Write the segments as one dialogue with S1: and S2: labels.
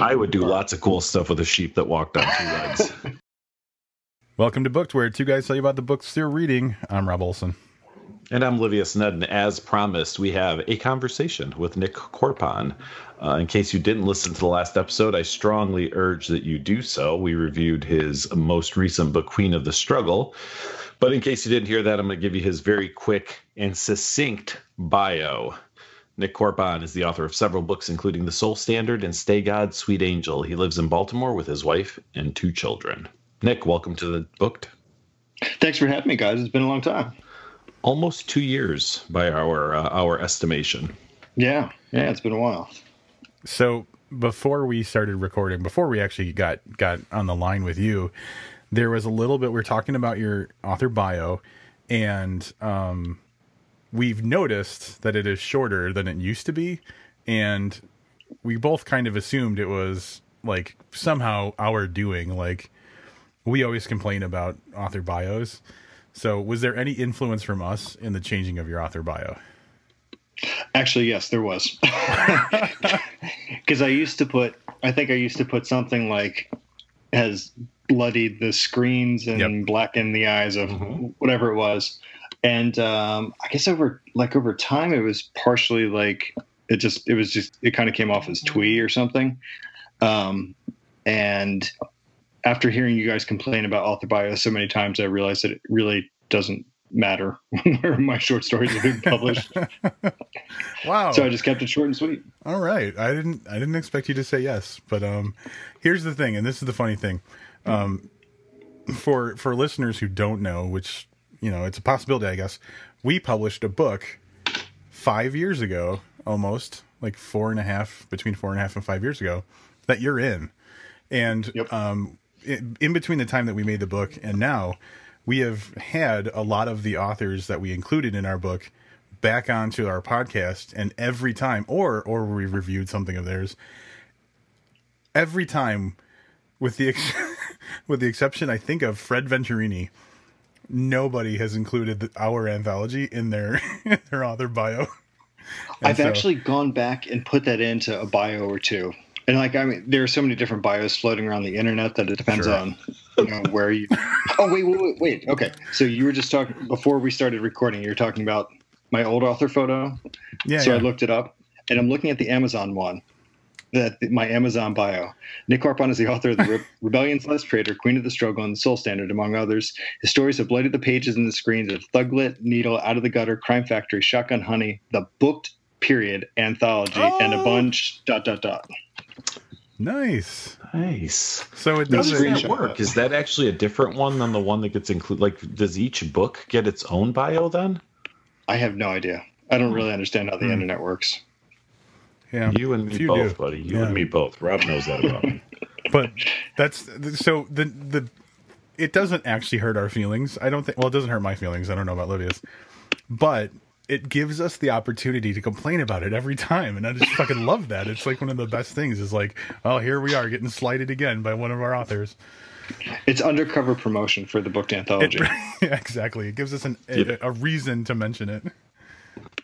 S1: I would do lots of cool stuff with a sheep that walked on two legs.
S2: Welcome to Booked, where two guys tell you about the books they're reading. I'm Robb Olson.
S1: And I'm Livius Nedin as promised, we have a conversation with Nik Korpon. Uh, in case you didn't listen to the last episode, I strongly urge that you do so. We reviewed his most recent book, Queen of the Struggle. But in case you didn't hear that, I'm going to give you his very quick and succinct bio. Nik Korpon is the author of several books, including The Soul Standard and Stay God, Sweet Angel. He lives in Baltimore with his wife and two children. Nick, welcome to the Booked.
S3: Thanks for having me, guys. It's been a long time.
S1: Almost two years by our uh, our estimation.
S3: Yeah, yeah, it's been a while.
S2: So before we started recording, before we actually got got on the line with you, there was a little bit we are talking about your author bio, and um, we've noticed that it is shorter than it used to be, and we both kind of assumed it was like somehow our doing. Like we always complain about author bios. So, was there any influence from us in the changing of your author bio?
S3: Actually, yes, there was. Because I used to put, I think I used to put something like has bloodied the screens and yep. blackened the eyes of mm-hmm. whatever it was. And um, I guess over like over time, it was partially like it just it was just it kind of came off as twee or something. Um, and after hearing you guys complain about author bio so many times, I realized that it really doesn't matter where my short stories are being published.
S2: wow.
S3: So I just kept it short and sweet.
S2: All right. I didn't I didn't expect you to say yes, but um here's the thing and this is the funny thing. Um for for listeners who don't know, which you know, it's a possibility, I guess. We published a book 5 years ago almost, like four and a half between four and a half and 5 years ago that you're in. And yep. um in between the time that we made the book and now, we have had a lot of the authors that we included in our book back onto our podcast, and every time, or or we reviewed something of theirs, every time, with the ex- with the exception, I think of Fred Venturini, nobody has included the, our anthology in their their author bio.
S3: I've so, actually gone back and put that into a bio or two. And like I mean, there are so many different bios floating around the internet that it depends sure. on you know where you. oh wait, wait, wait, wait. Okay, so you were just talking before we started recording. You were talking about my old author photo. Yeah. So yeah. I looked it up, and I'm looking at the Amazon one. That my Amazon bio. Nik Korpon is the author of the Re- Rebellion's Last Traitor, Queen of the Struggle, and the Soul Standard, among others. His stories have blighted the pages and the screens of Thuglit, Needle, Out of the Gutter, Crime Factory, Shotgun Honey, the Booked Period anthology, oh. and a oh! bunch dot dot dot.
S2: Nice.
S1: Nice.
S2: So it doesn't
S1: work. Is that actually a different one than the one that gets included? Like, does each book get its own bio then?
S3: I have no idea. I don't really understand how the hmm. internet works.
S1: Yeah, you and me you both, do. buddy. You yeah. and me both. Rob knows that about me.
S2: But that's so the the it doesn't actually hurt our feelings. I don't think. Well, it doesn't hurt my feelings. I don't know about Livia's, but it gives us the opportunity to complain about it every time and i just fucking love that it's like one of the best things is like oh here we are getting slighted again by one of our authors
S3: it's undercover promotion for the booked anthology it,
S2: yeah, exactly it gives us an, a, a reason to mention it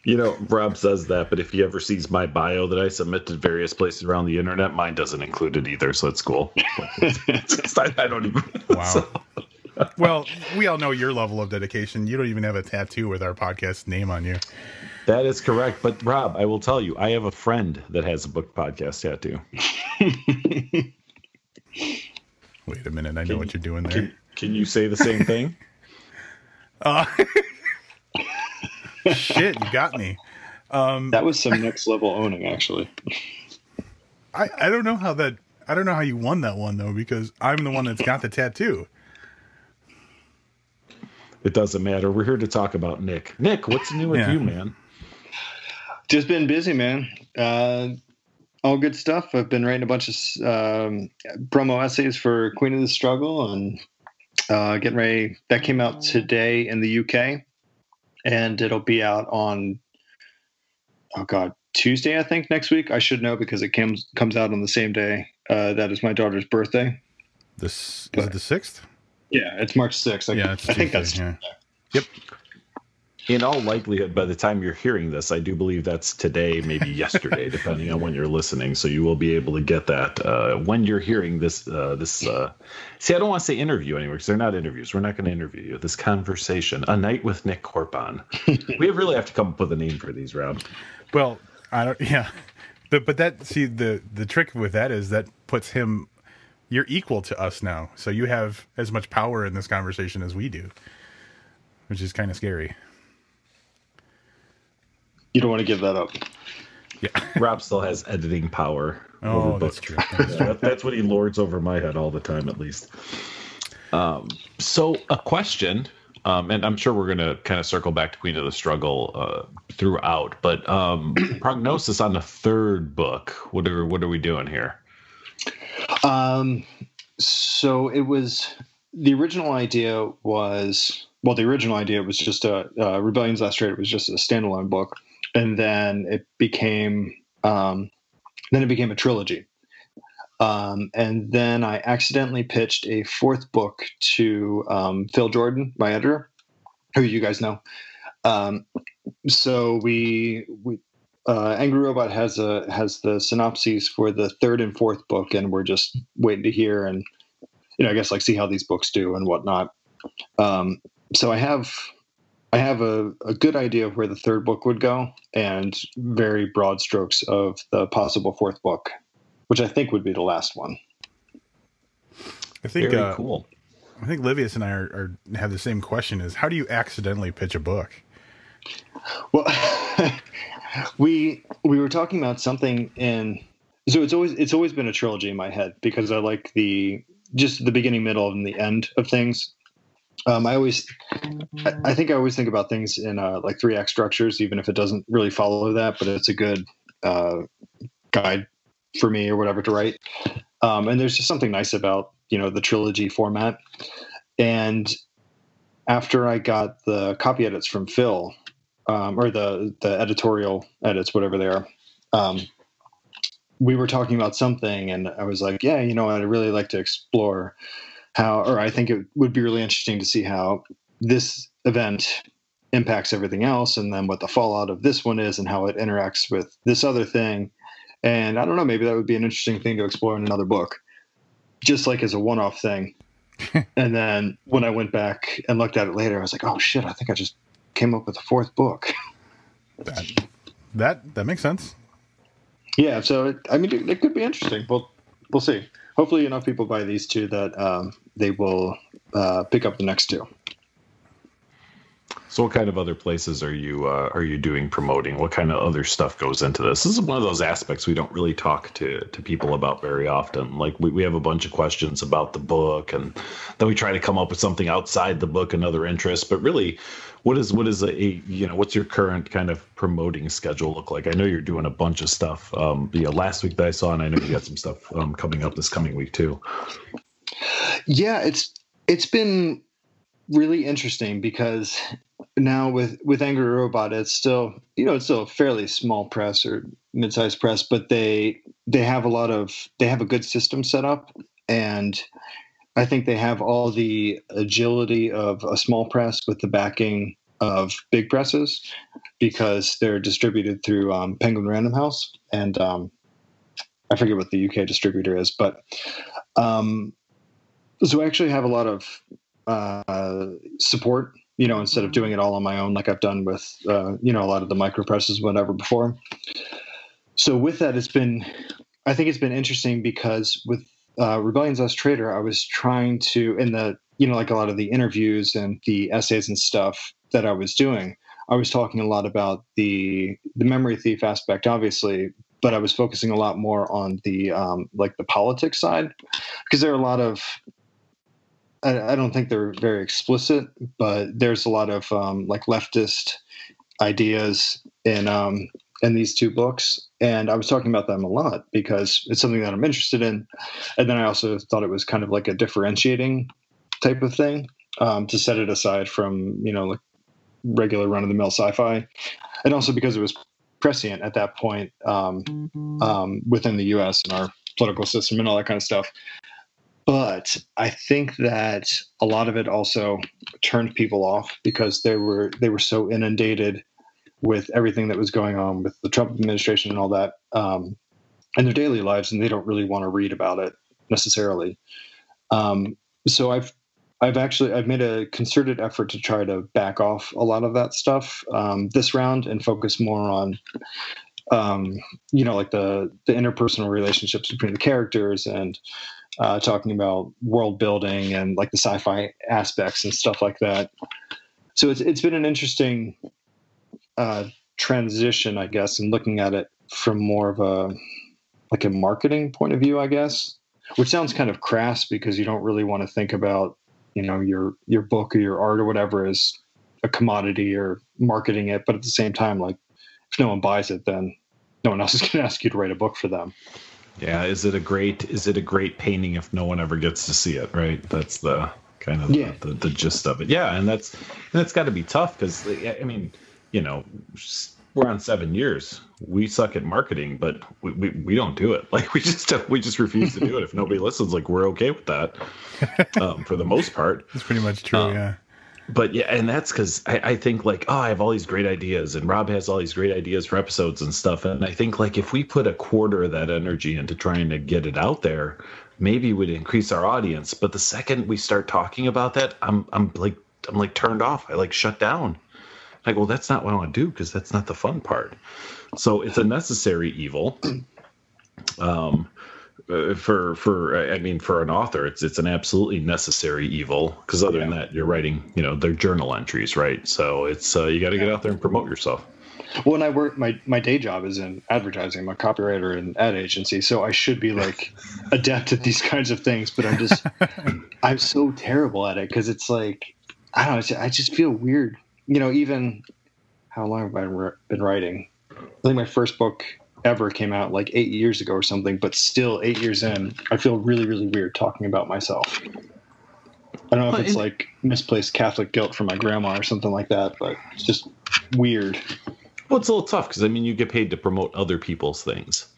S1: you know, Rob says that, but if he ever sees my bio that I submit to various places around the internet, mine doesn't include it either, so it's cool. I, I, don't even. Wow. So
S2: well, we all know your level of dedication. You don't even have a tattoo with our podcast name on you.
S1: That is correct. But Rob, I will tell you, I have a friend that has a book podcast tattoo.
S2: Wait a minute, I know can, what you're doing there.
S1: Can, can, you say the same thing?
S2: Uh, shit, you got me.
S3: Um, that was some next level owning, actually.
S2: I, I don't know how that I don't know how you won that one though because I'm the one that's got the tattoo.
S1: It doesn't matter. We're here to talk about Nick. Nick, what's new with yeah. you, man?
S3: Just been busy, man. Uh, all good stuff. I've been writing a bunch of um, promo essays for Queen of the Struggle and uh, getting ready. That came out today in the UK, and it'll be out on oh god Tuesday, I think next week. I should know because it comes comes out on the same day. Uh, that is my daughter's birthday.
S2: This is it the sixth.
S3: Yeah, it's March 6th. I,
S2: yeah,
S3: I think that's.
S2: Yeah. Yep.
S1: In all likelihood, by the time you're hearing this, I do believe that's today, maybe yesterday, depending on when you're listening. So you will be able to get that uh, when you're hearing this. Uh, this uh, see, I don't want to say interview anymore because they're not interviews. We're not going to interview you. This conversation, a night with Nik Korpon. we really have to come up with a name for these, Rob.
S2: Well, I don't. Yeah, but but that see the the trick with that is that puts him. You're equal to us now, so you have as much power in this conversation as we do, which is kind of scary.
S3: You don't want to give that up.
S1: Yeah, Rob still has editing power.
S2: Oh, that's true.
S1: That's, true. that's what he lords over my head all the time, at least. Um, so a question, um, and I'm sure we're going to kind of circle back to Queen of the Struggle uh, throughout, but um, prognosis on the third book. What are what are we doing here?
S3: Um, so it was the original idea was well, the original idea was just a uh, Rebellion's Last Traitor was just a standalone book and then it became um, then it became a trilogy. Um, and then I accidentally pitched a fourth book to um, Phil Jourdan, my editor, who you guys know. Um, so we we uh, Angry Robot has a has the synopses for the third and fourth book, and we're just waiting to hear and you know I guess like see how these books do and whatnot. Um, so I have I have a, a good idea of where the third book would go and very broad strokes of the possible fourth book, which I think would be the last one.
S2: I think very uh, cool. I think Livius and I are, are, have the same question: is how do you accidentally pitch a book?
S3: Well, we we were talking about something in so it's always it's always been a trilogy in my head because I like the just the beginning, middle, and the end of things. Um, I always, I, think I always think about things in uh, like three act structures, even if it doesn't really follow that, but it's a good uh, guide for me or whatever to write. Um, and there's just something nice about you know the trilogy format. And after I got the copy edits from Phil, um, or the the editorial edits, whatever they are, um, we were talking about something, and I was like, yeah, you know, I'd really like to explore how, or I think it would be really interesting to see how this event impacts everything else and then what the fallout of this one is and how it interacts with this other thing. And I don't know, maybe that would be an interesting thing to explore in another book, just like as a one off thing. and then when I went back and looked at it later, I was like, oh shit, I think I just came up with a fourth book.
S2: that, that, that makes sense.
S3: Yeah. So, it, I mean, it, it could be interesting. We'll, we'll see hopefully enough people buy these two that um, they will uh, pick up the next two.
S1: So, what kind of other places are you uh, are you doing promoting? What kind of other stuff goes into this? This is one of those aspects we don't really talk to to people about very often. Like we, we have a bunch of questions about the book, and then we try to come up with something outside the book, another interest. But really, what is what is a, a, you know what's your current kind of promoting schedule look like? I know you're doing a bunch of stuff. Um, yeah, last week that I saw, and I know you got some stuff um, coming up this coming week too.
S3: Yeah, it's it's been really interesting because now with with Angry Robot, it's still you know it's still a fairly small press or mid-sized press, but they they have a lot of they have a good system set up. And I think they have all the agility of a small press with the backing of big presses because they're distributed through um, Penguin Random House, and um, I forget what the UK distributor is, but um, so I actually have a lot of uh, support. You know, instead of doing it all on my own, like I've done with uh, you know a lot of the micro presses, whatever before. So with that, it's been I think it's been interesting because with uh, Rebellion's Last Traitor, I was trying to, in the, you know, like a lot of the interviews and the essays and stuff that I was doing, I was talking a lot about the the memory thief aspect, obviously, but I was focusing a lot more on the um, like the politics side because there are a lot of I, I, don't think they're very explicit, but there's a lot of um, like leftist ideas in um, in these two books. And I was talking about them a lot because it's something that I'm interested in. And then I also thought it was kind of like a differentiating type of thing um, to set it aside from, you know, like regular run of the mill sci fi. And also because it was prescient at that point um, um, within the US and our political system and all that kind of stuff. But I think that a lot of it also turned people off because they were they were so inundated with everything that was going on with the Trump administration and all that um, in their daily lives, and they don't really want to read about it necessarily. Um, so I've I've actually I've made a concerted effort to try to back off a lot of that stuff um, this round and focus more on um, you know like the the interpersonal relationships between the characters and uh, talking about world building and like the sci-fi aspects and stuff like that. So it's it's been an interesting uh, transition, I guess, and looking at it from more of a like a marketing point of view, I guess, which sounds kind of crass because you don't really want to think about you know your your book or your art or whatever as a commodity or marketing it, but at the same time, like if no one buys it, then no one else is going to ask you to write a book for them.
S1: Yeah, is it a great is it a great painting if no one ever gets to see it? Right, that's the kind of yeah. the, the, the gist of it. Yeah, and that's and that's got to be tough because I mean, you know, we're on seven years. We suck at marketing, but we, we, we don't do it. Like we just we just refuse to do it. If nobody listens, like we're okay with that um, for the most part.
S2: it's pretty much true. Um, yeah
S1: but yeah, and that's because I, I, think like, oh, I have all these great ideas, and Rob has all these great ideas for episodes and stuff. And I think like if we put a quarter of that energy into trying to get it out there, maybe we'd increase our audience. But the second we start talking about that, I'm I'm like I'm like turned off. I like shut down. Like, well, that's not what I want to do because that's not the fun part. So it's a necessary evil. Um, uh, for for I mean for an author it's it's an absolutely necessary evil because other yeah. than that you're writing you know they're journal entries right so it's uh, you got to get out there and promote yourself.
S3: Well, and I work my my day job is in advertising. I'm a copywriter in ad agency, so I should be like adept at these kinds of things. But I'm just I'm so terrible at it because it's like I don't know. I just feel weird. You know, even how long have I been writing? I think my first book ever came out like eight years ago or something, but still eight years in, I feel really, really weird talking about myself. I don't know if it's like misplaced Catholic guilt from my grandma or something like that, but it's just weird.
S1: Well, it's a little tough because I mean, you get paid to promote other people's things.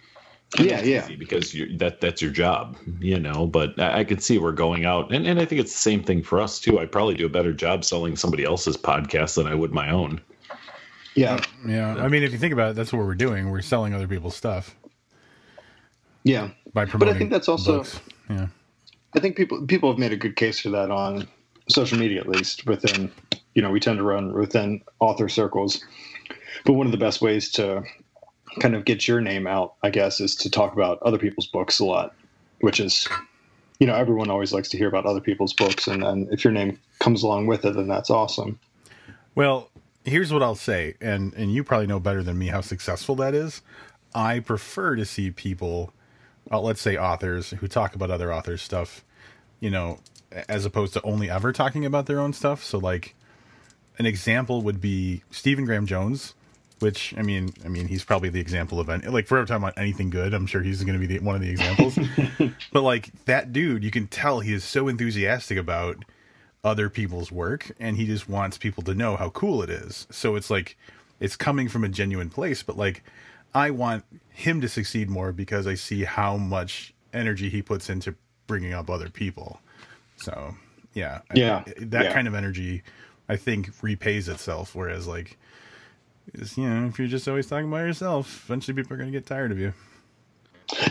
S3: yeah, yeah.
S1: Because that that's your job, you know. But I, I can see we're going out, and, and I think it's the same thing for us too. I probably do a better job selling somebody else's podcast than I would my own.
S3: Yeah.
S2: Yeah. I mean, if you think about it, that's what we're doing. We're selling other people's stuff.
S3: Yeah.
S2: By promoting
S3: But I think that's also
S2: books. Yeah.
S3: I think people people have made a good case for that on social media at least within you know, we tend to run within author circles. But one of the best ways to kind of get your name out, I guess, is to talk about other people's books a lot, which is you know, everyone always likes to hear about other people's books and then if your name comes along with it, then that's awesome.
S2: Well, here's what I'll say, and and you probably know better than me how successful that is. I prefer to see people, uh, let's say authors, who talk about other authors' stuff, you know, as opposed to only ever talking about their own stuff. So, like, an example would be Stephen Graham Jones, which I mean, I mean, he's probably the example of any, like, if we're talking about anything good, I'm sure he's going to be the, one of the examples. but like that dude, you can tell he is so enthusiastic about other people's work and he just wants people to know how cool it is. So it's like it's coming from a genuine place, but like I want him to succeed more because I see how much energy he puts into bringing up other people. So, yeah.
S3: Yeah.
S2: I, that
S3: yeah.
S2: kind of energy I think repays itself whereas like you know, if you're just always talking about yourself, eventually people are going to get tired of you.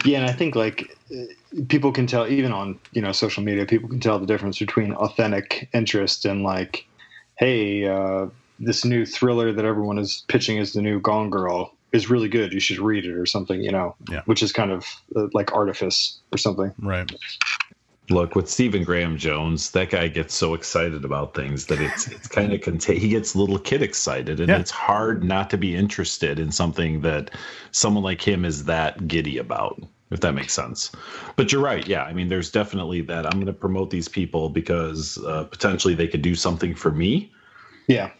S3: Yeah, and I think like people can tell even on you know social media, people can tell the difference between authentic interest and like, hey, uh, this new thriller that everyone is pitching as the new Gone Girl is really good. You should read it or something, you know,
S2: yeah.
S3: which is kind of uh, like artifice or something.
S2: Right
S1: look with Stephen Graham Jones, that guy gets so excited about things that it's it's kind of contain. He gets little kid excited, and yeah. it's hard not to be interested in something that someone like him is that giddy about. If that makes sense, but you're right. Yeah, I mean, there's definitely that. I'm going to promote these people because uh, potentially they could do something for me.
S3: Yeah,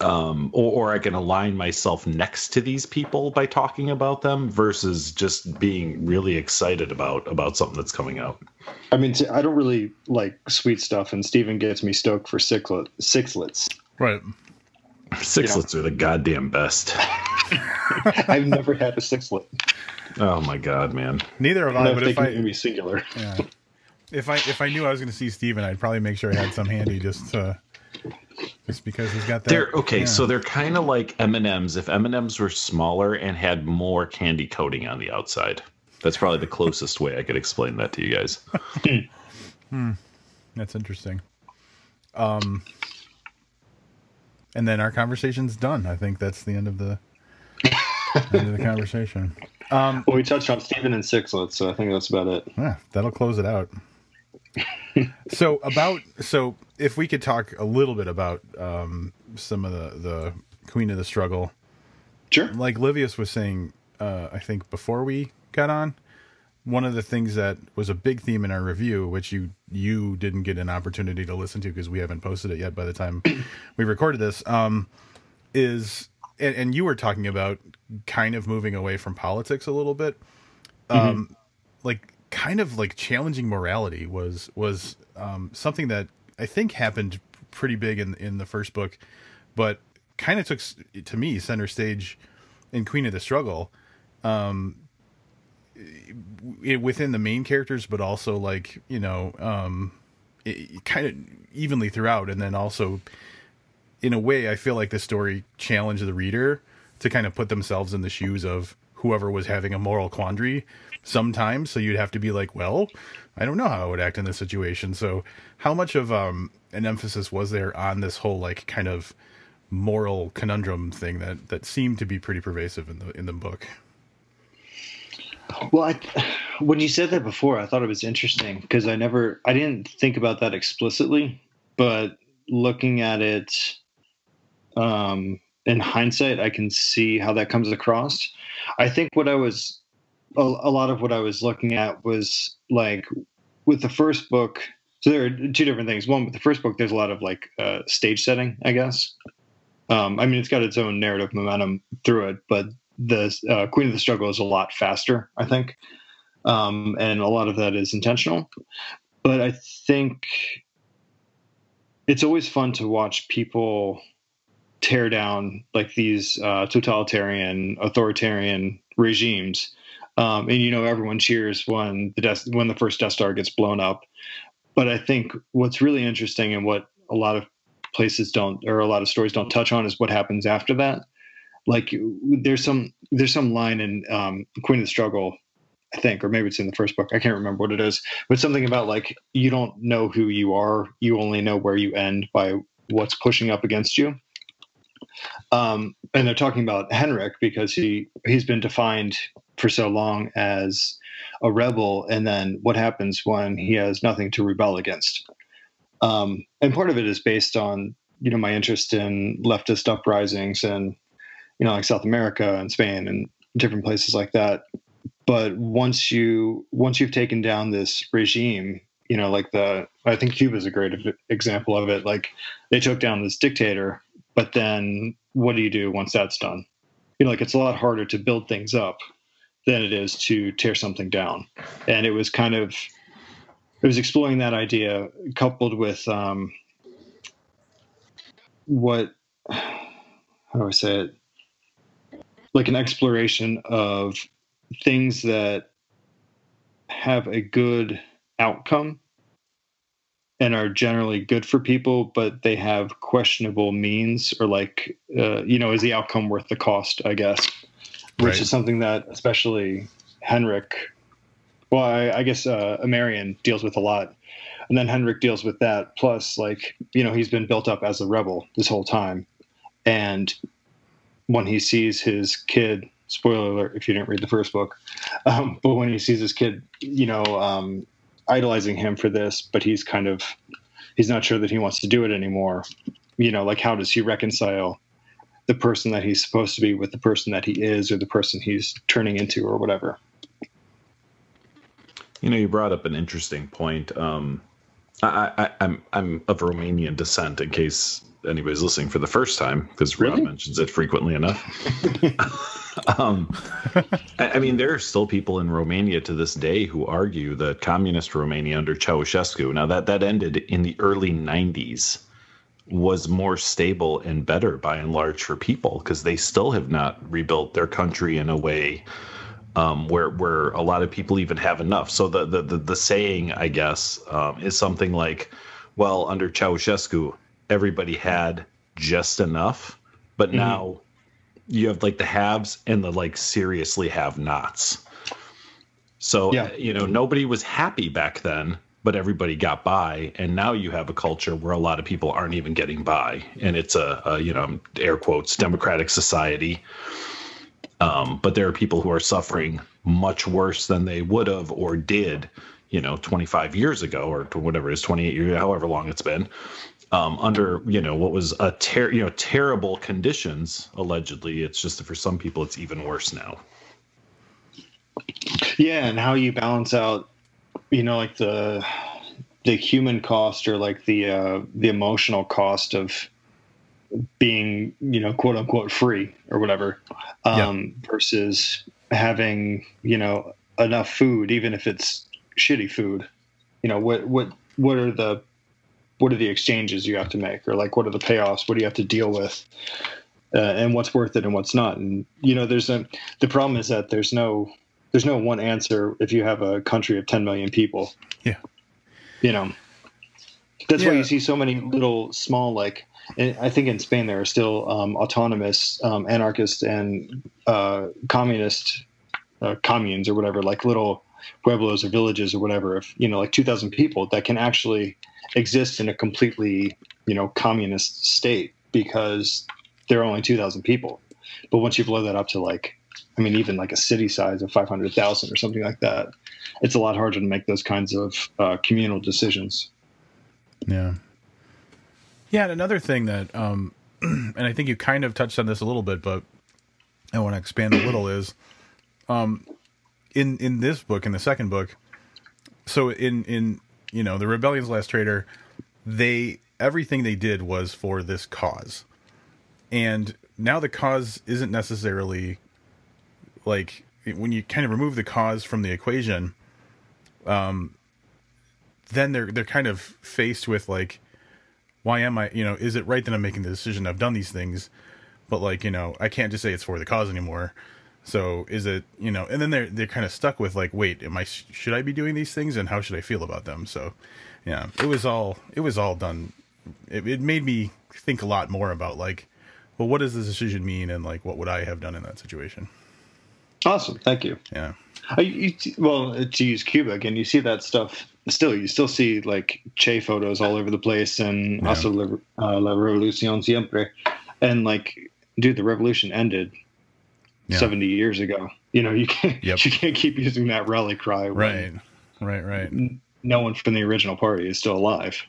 S1: um, or, or I can align myself next to these people by talking about them versus just being really excited about about something that's coming out.
S3: I mean, I don't really like sweet stuff, and Steven gets me stoked for sixlet, sixlets.
S2: Right.
S1: Sixlets you know? are the goddamn best.
S3: I've never had a sixlet.
S1: Oh my god, man!
S2: Neither have I. But if I
S3: be singular,
S2: yeah. if I if I knew I was going to see Steven, I'd probably make sure I had some handy just to, just because he's got that.
S1: They're okay, yeah. so they're kind of like M and M's. If M and M's were smaller and had more candy coating on the outside, that's probably the closest way I could explain that to you guys.
S2: hmm. That's interesting. Um, and then our conversation's done. I think that's the end of the end of the conversation.
S3: Um, well, we touched on Stephen and Sixlets, so I think that's about it.
S2: Yeah, that'll close it out. so about so if we could talk a little bit about um, some of the the Queen of the Struggle.
S3: Sure.
S2: Like Livius was saying, uh, I think before we got on, one of the things that was a big theme in our review, which you you didn't get an opportunity to listen to because we haven't posted it yet by the time we recorded this, um, is and, and, you were talking about kind of moving away from politics a little bit, mm-hmm. um, like kind of like challenging morality was was um, something that I think happened pretty big in in the first book, but kind of took to me center stage in Queen of the Struggle. Um, within the main characters, but also like you know, um, kind of evenly throughout, and then also in a way, I feel like the story challenged the reader to kind of put themselves in the shoes of whoever was having a moral quandary sometimes. So you'd have to be like, well, I don't know how I would act in this situation. So how much of um, an emphasis was there on this whole like kind of moral conundrum thing that that seemed to be pretty pervasive in the in the book?
S3: Well, I, when you said that before, I thought it was interesting because I never, I didn't think about that explicitly, but looking at it um, in hindsight, I can see how that comes across. I think what I was, a, a lot of what I was looking at was like with the first book. So there are two different things. One, with the first book, there's a lot of like uh, stage setting, I guess. Um, I mean, it's got its own narrative momentum through it, but the uh, Queen of the Struggle is a lot faster, I think, um, and a lot of that is intentional. But I think it's always fun to watch people tear down like these uh, totalitarian, authoritarian regimes. Um, and you know, everyone cheers when the Death, when the first Death Star gets blown up. But I think what's really interesting and what a lot of places don't, or a lot of stories don't touch on, is what happens after that like there's some there's some line in um, Queen of the Struggle, I think, or maybe it's in the first book. I can't remember what it is, but something about like you don't know who you are, you only know where you end by what's pushing up against you. Um, and they're talking about Henrik because he he's been defined for so long as a rebel, and then what happens when he has nothing to rebel against? Um, and part of it is based on you know my interest in leftist uprisings and you know, like South America and Spain and different places like that. But once you once you've taken down this regime, you know, like the I think Cuba is a great example of it. Like they took down this dictator, but then what do you do once that's done? You know, like it's a lot harder to build things up than it is to tear something down. And it was kind of it was exploring that idea coupled with um, what how do I say it? like an exploration of things that have a good outcome and are generally good for people, but they have questionable means or like, uh, you know, is the outcome worth the cost, I guess, which right. is something that especially Henrik, well, I, I guess uh, Amarian deals with a lot. And then Henrik deals with that. Plus, like, you know, he's been built up as a rebel this whole time. And when he sees his kid spoiler alert if you didn't read the first book um, but when he sees his kid you know um, idolizing him for this but he's kind of he's not sure that he wants to do it anymore you know like how does he reconcile the person that he's supposed to be with the person that he is or the person he's turning into or whatever
S1: you know you brought up an interesting point um, I, I, I'm I'm of Romanian descent. In case anybody's listening for the first time because really? Rob mentions it frequently enough. um, I, I, mean, there are still people in Romania to this day who argue that communist Romania under Ceausescu, now that that ended in the early 90s, was more stable and better by and large for people because they still have not rebuilt their country in a way um, where where a lot of people even have enough. So the the the, the saying, I guess, um, is something like, "Well, under Ceausescu, everybody had just enough, but mm-hmm. now you have like the haves and the like seriously have nots." So yeah. you know, nobody was happy back then, but everybody got by, and now you have a culture where a lot of people aren't even getting by, and it's a, a you know air quotes democratic society um, but there are people who are suffering much worse than they would have or did, you know, 25 years ago or whatever it is, 28 years, however long it's been, um, under you know what was a ter- you know terrible conditions. Allegedly, it's just that for some people it's even worse now.
S3: Yeah, and how you balance out, you know, like the the human cost or like the uh, the emotional cost of being you know quote unquote free or whatever um, yeah. versus having you know enough food even if it's shitty food you know what what what are the what are the exchanges you have to make or like what are the payoffs what do you have to deal with uh, and what's worth it and what's not. And you know there's a the problem is that there's no there's no one answer if you have a country of 10 million people.
S2: Yeah.
S3: You know? That's yeah. why you see so many little small like I think in Spain there are still um, autonomous um, anarchist and uh, communist uh, communes or whatever, like little pueblos or villages or whatever, of you know, like two thousand people that can actually exist in a completely you know communist state because there are only two thousand people. But once you blow that up to like, I mean, even like a city size of five hundred thousand or something like that, it's a lot harder to make those kinds of uh, communal decisions.
S2: Yeah. Yeah, and another thing that, um, and I think you kind of touched on this a little bit, but I want to expand a little is, um, in in this book, in the second book, so in in you know the rebellion's last traitor, they everything they did was for this cause, and now the cause isn't necessarily like when you kind of remove the cause from the equation, um, then they're they're kind of faced with like why am I, you know, is it right that I'm making the decision? I've done these things, but like, you know, I can't just say it's for the cause anymore. So is it, you know, and then they're they're kind of stuck with like, wait, am I should I be doing these things and how should I feel about them? So, yeah, it was all it was all done. It, it made me think a lot more about like, well, what does this decision mean and like what would I have done in that situation?
S3: Awesome, thank you.
S2: Yeah.
S3: you, well, to use Cuba again, you see that stuff still you still see like Che photos all over the place and yeah. also la, uh, la Revolución siempre, and like dude, the revolution ended yeah. seventy years ago. You know you can't yep. you can't keep using that rally cry.
S2: Right, right, right.
S3: No one from the original party is still alive,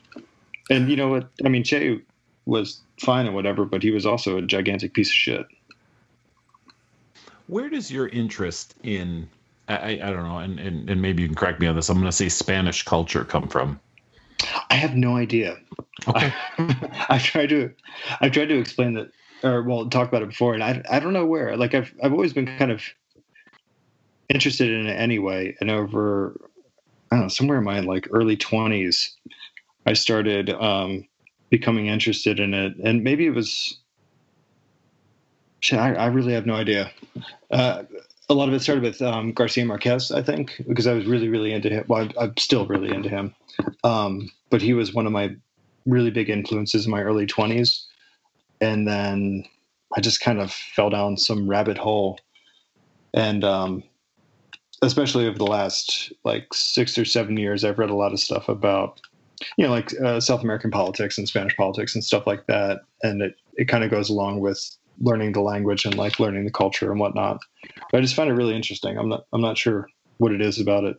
S3: and you know what? I mean, Che was fine and whatever, but he was also a gigantic piece of shit.
S1: Where does your interest in I, I don't know, and, and, and maybe you can correct me on this. I'm going to say Spanish culture come from.
S3: I have no idea. Okay. I've tried to, I've tried to explain that, or well, talk about it before, and I, I don't know where. Like I've, I've always been kind of interested in it anyway, and over, I don't know, somewhere in my like early 20s, I started um, becoming interested in it, and maybe it was. I, I really have no idea. Uh, a lot of it started with um, Garcia Marquez, I think, because I was really, really into him. Well, I'm still really into him, um, but he was one of my really big influences in my early 20s. And then I just kind of fell down some rabbit hole, and um, especially over the last like six or seven years, I've read a lot of stuff about you know like uh, South American politics and Spanish politics and stuff like that, and it it kind of goes along with learning the language and like learning the culture and whatnot. But I just find it really interesting. I'm not I'm not sure what it is about it.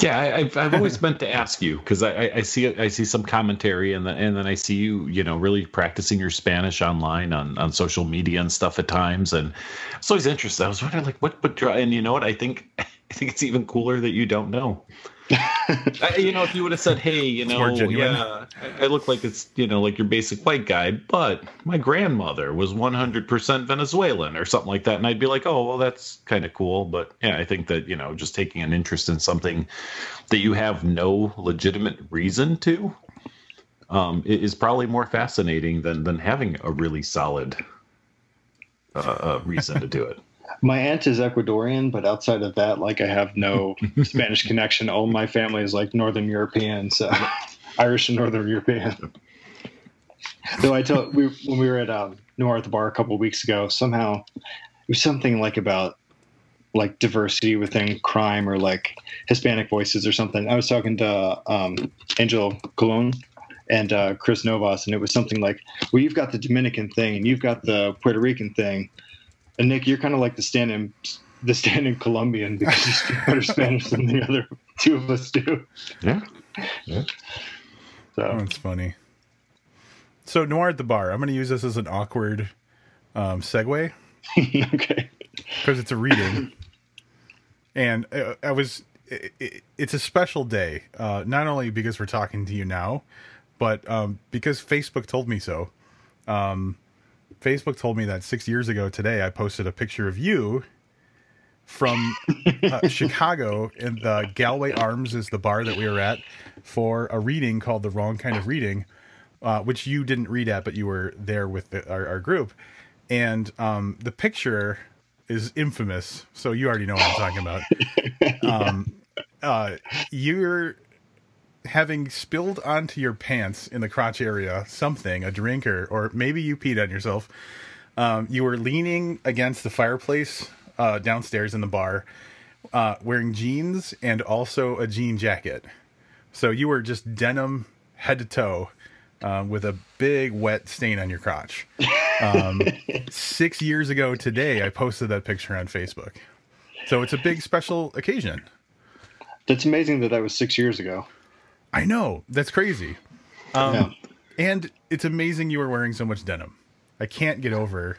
S1: Yeah, I, have I've always meant to ask you because I, I see I see some commentary and then and then I see you you know really practicing your Spanish online on, on social media and stuff at times and it's always interesting. I was wondering like what but and you know what I think I think it's even cooler that you don't know I, you know, if you would have said, "Hey, you know, yeah, I, I, look like it's you know like your basic white guy, but my grandmother was 100% Venezuelan or something like that," and I'd be like, "Oh, well, that's kind of cool." But yeah, I think that you know, just taking an interest in something that you have no legitimate reason to um, is probably more fascinating than than having a really solid uh, uh reason to do it.
S3: My aunt is Ecuadorian, but outside of that, like I have no Spanish connection. All my family is like Northern European, so Irish and Northern European. Though I told we when we were at um, Noir at the bar a couple of weeks ago, somehow it was something like about like diversity within crime or like Hispanic voices or something. I was talking to um, Angel Colon and uh, Chris Novas, and it was something like, "Well, you've got the Dominican thing, and you've got the Puerto Rican thing, and Nick, you're kind of like the stand-in the stand-in Colombian because you speak better Spanish than the other two of us do."
S1: Yeah, yeah.
S3: So
S2: Oh, that's funny. So noir at the bar. I'm going to use this as an awkward um, segue
S3: okay,
S2: because it's a reading, and uh, I was. It, it, it's a special day, uh, not only because we're talking to you now, but um, because Facebook told me so. Um, Facebook told me that six years ago today, I posted a picture of you from uh, Chicago, and the Galway Arms is the bar that we were at for a reading called "The Wrong Kind of Reading," uh, which you didn't read at, but you were there with the, our, our group. And um, the picture is infamous, so you already know what I'm talking about. Um, uh, you're having spilled onto your pants in the crotch area something, a drink, or, or maybe you peed on yourself. Um, you were leaning against the fireplace uh, downstairs in the bar, uh, wearing jeans and also a jean jacket. So you were just denim head to toe uh, with a big wet stain on your crotch. Um, six years ago today, I posted that picture on Facebook. So it's a big special occasion.
S3: that's amazing that that was six years ago.
S2: I know. That's crazy. Um,
S3: Yeah.
S2: And it's amazing you were wearing so much denim. I can't get over.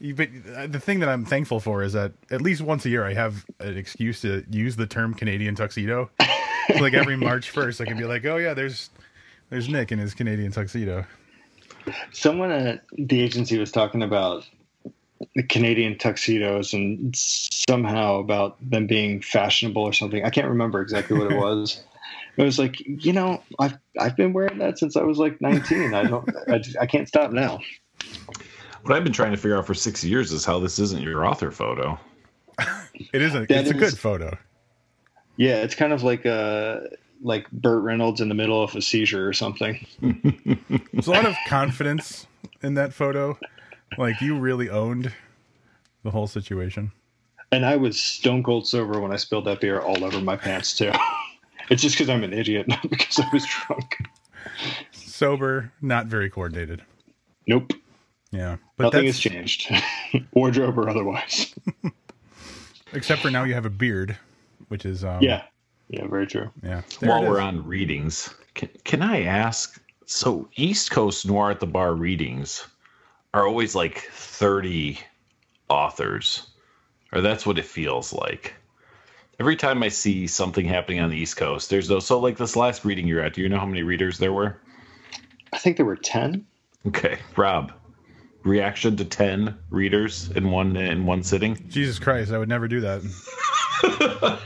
S2: You- But uh, the thing that I'm thankful for is that at least once a year I have an excuse to use the term Canadian tuxedo. So, like every March 1st, I can be like, "Oh yeah, there's there's Nick in his Canadian tuxedo."
S3: Someone at the agency was talking about the Canadian tuxedos and somehow about them being fashionable or something. I can't remember exactly what it was. It was like, you know, I've I've been wearing that since I was like 19. I don't, I, I can't stop now.
S1: What I've been trying to figure out for six years is how this isn't your author photo.
S2: it isn't.
S3: That
S2: it's a good photo.
S3: Yeah, it's kind of like uh like Burt Reynolds in the middle of a seizure or something.
S2: There's a lot of confidence in that photo. Like you really owned the whole situation.
S3: And I was stone cold sober when I spilled that beer all over my pants too. it's just because I'm an idiot, not because I was drunk.
S2: Sober, not very coordinated.
S3: Nope,
S2: Yeah, but
S3: nothing
S2: that's
S3: has changed, wardrobe or otherwise.
S2: except for now you have a beard, which is um,
S3: Yeah, yeah, very true.
S2: yeah. There
S1: While we're on readings, can, can I ask? So, East Coast Noir at the Bar readings are always like 30 authors, or that's what it feels like. Every time I see something happening on the East Coast, there's no. So, like this last reading you're at, do you know how many readers there were?
S3: I think there were ten.
S1: Okay, Rob, reaction to 10 readers in one in one sitting,
S2: Jesus Christ, I would never do that.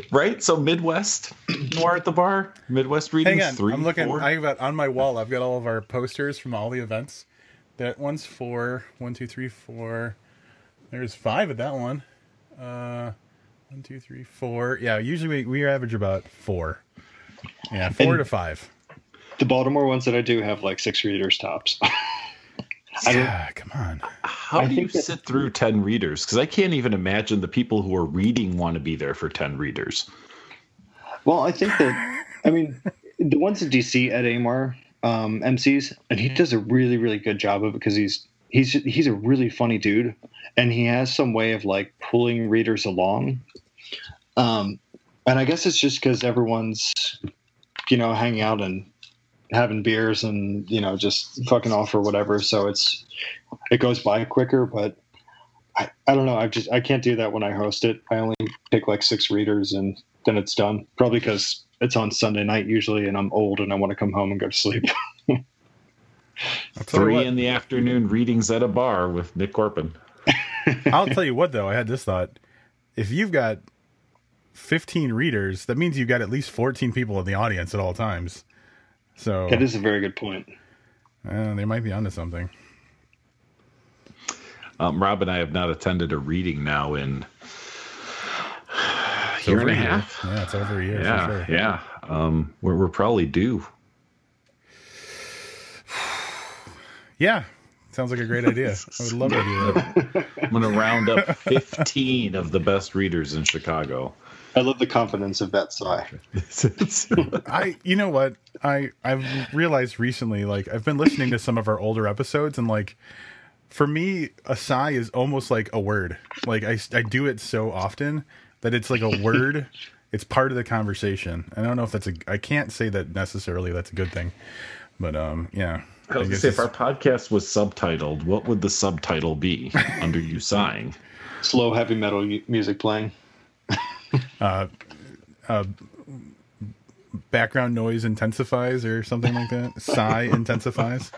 S1: right? So Midwest Noir at the Bar, Midwest readings.
S2: Hang on,
S1: three,
S2: I'm looking.
S1: four?
S2: I've got on my wall. I've got all of our posters from all the events. That one's four. One, two, three, four. There's five at that one. Uh, one, two, three, four. Yeah, usually we, we average about four. Yeah, four
S3: And-
S2: to five.
S3: The Baltimore ones that I do have like six readers tops. I
S2: Yeah, come on.
S1: How
S3: I
S1: do you
S3: that-
S1: sit through 10 readers? Because I can't even imagine the people who are reading want to be there for 10 readers.
S3: well, I think that I mean the ones in DC E.A. Aymar um, MCs, and he does a really really good job of it because he's he's he's a really funny dude, and he has some way of like pulling readers along. Um, and I guess it's just because everyone's you know hanging out and having beers and you know just fucking off or whatever. So it's it goes by quicker, but. I, I don't know. I just I can't do that when I host it. I only pick like six readers and then it's done. Probably because it's on Sunday night usually, and I'm old and I want to come home and go to sleep.
S2: I'll tell, you
S1: Three
S2: what,
S1: in the afternoon readings at a bar with Nik Korpon.
S2: I'll tell you what, though. I had this thought. If you've got 15 readers, that means you've got at least 14 people in the audience at all times. So
S3: that is a very good point.
S2: uh, they might be onto something.
S1: Um, Rob and I have not attended a reading now in
S2: It's
S1: year and a
S2: a year.
S1: half.
S2: Yeah, it's over a year
S1: Yeah,
S2: for sure.
S1: yeah. Um, we're we're probably due.
S2: Yeah. Sounds like a great idea. I would love to do that.
S1: I'm gonna round up 15 of the best readers in Chicago.
S3: I love the confidence of that sigh.
S2: I you know what? I I've realized recently like I've been listening to some of our older episodes and like for me a sigh is almost like a word. Like I I do it so often that it's like a word. it's part of the conversation. I don't know if that's a I can't say that necessarily that's a good thing. But um yeah.
S1: I was gonna say, if our podcast was subtitled, what would the subtitle be under you sighing?
S3: Slow heavy metal music playing.
S2: Background noise intensifies or something like that. Sigh intensifies.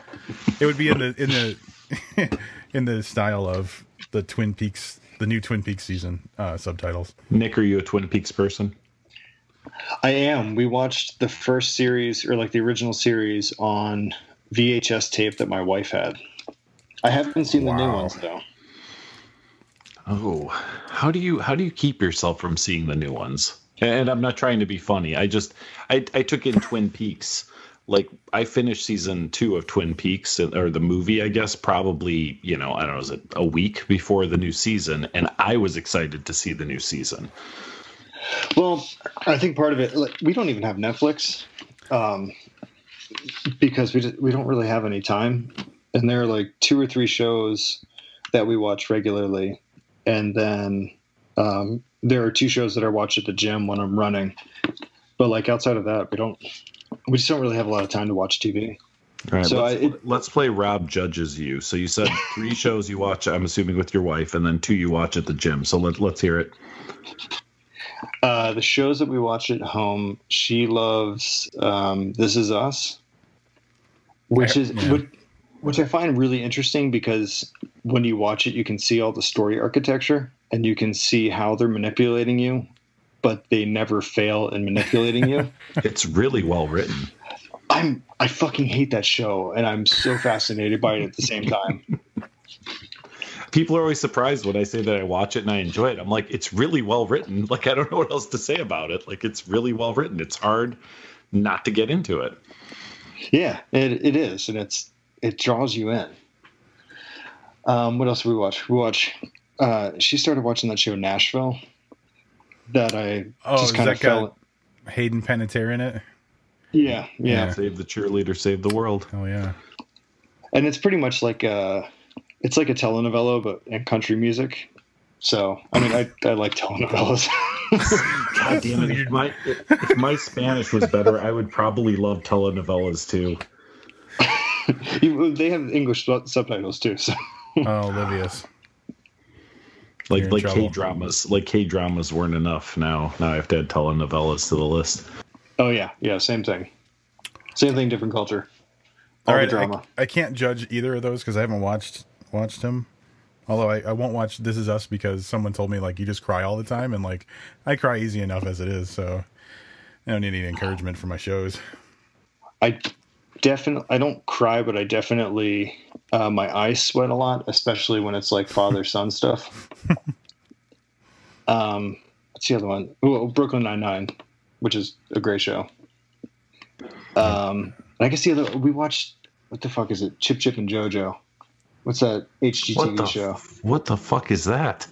S2: It would be in the in the in the style of the Twin Peaks, the new Twin Peaks season uh, subtitles.
S1: Nik, are you a Twin Peaks person?
S3: I am. We watched the first series, or like the original series, on VHS tape that my wife had. I haven't seen the new ones though.
S1: Oh, how do you how do you keep yourself from seeing the new ones? And I'm not trying to be funny. I just I I took in Twin Peaks. Like I finished season two of Twin Peaks or the movie, I guess, probably you know I don't know, is it a week before the new season? And I was excited to see the new season.
S3: Well, I think part of it, like, we don't even have Netflix um, because we just, we don't really have any time, and there are like two or three shows that we watch regularly, and then um, there are two shows that I watch at the gym when I'm running. But like outside of that, we don't. We just don't really have a lot of time to watch TV.
S1: All right,
S3: So
S1: let's,
S3: I- it-
S1: let's play Robb judges you. So you said three shows you watch. I'm assuming with your wife, and then two you watch at the gym. So let let's hear it.
S3: Uh, the shows that we watch at home, she loves um, This Is Us, which is
S2: Yeah.
S3: which, which I find really interesting because when you watch it, you can see all the story architecture and you can see how they're manipulating you, but they never fail in manipulating you.
S1: It's really well written.
S3: I'm I fucking hate that show, and I'm so fascinated by it at the same time.
S1: People are always surprised when I say that I watch it and I enjoy it. I'm like, it's really well written. Like I don't know what else to say about it. Like it's really well written. It's hard not to get into it.
S3: Yeah, it, it is, and it's it draws you in. Um, what else do we watch? We watch. Uh, she started watching that show Nashville. That I
S2: Oh,
S3: just kind of fell.
S2: got Hayden Panettiere in it?
S3: Yeah, yeah,
S2: Yeah.
S1: Save the cheerleader, save the world.
S2: Oh yeah.
S3: and it's pretty much like a, it's like a telenovela, but in country music. So I mean, I I like telenovelas.
S1: God damn it! If my if my Spanish was better, I would probably love telenovelas too.
S3: You- they have English subtitles too. So
S2: Oh, Livius.
S1: Like
S2: You're
S1: like. K dramas. Like K dramas weren't enough. Now now I have to add telenovelas to the list.
S3: oh yeah, yeah, same thing, same thing, different culture. All,
S2: All right,
S3: drama.
S2: I, I can't judge either of those because I haven't watched watched him. Although I, I won't watch This Is Us because someone told me like you just cry all the time and like I cry easy enough as it is, so I don't need any encouragement for my shows.
S3: I definitely I don't cry, but I definitely uh, my eyes sweat a lot, especially when it's like father son stuff. um, what's the other one? Oh, Brooklyn Nine Nine, which is a great show. Um, and I guess the other we watched. What the fuck is it? Chip Chip and JoJo. What's that HGTV
S1: What the
S3: show?
S1: what the fuck is that?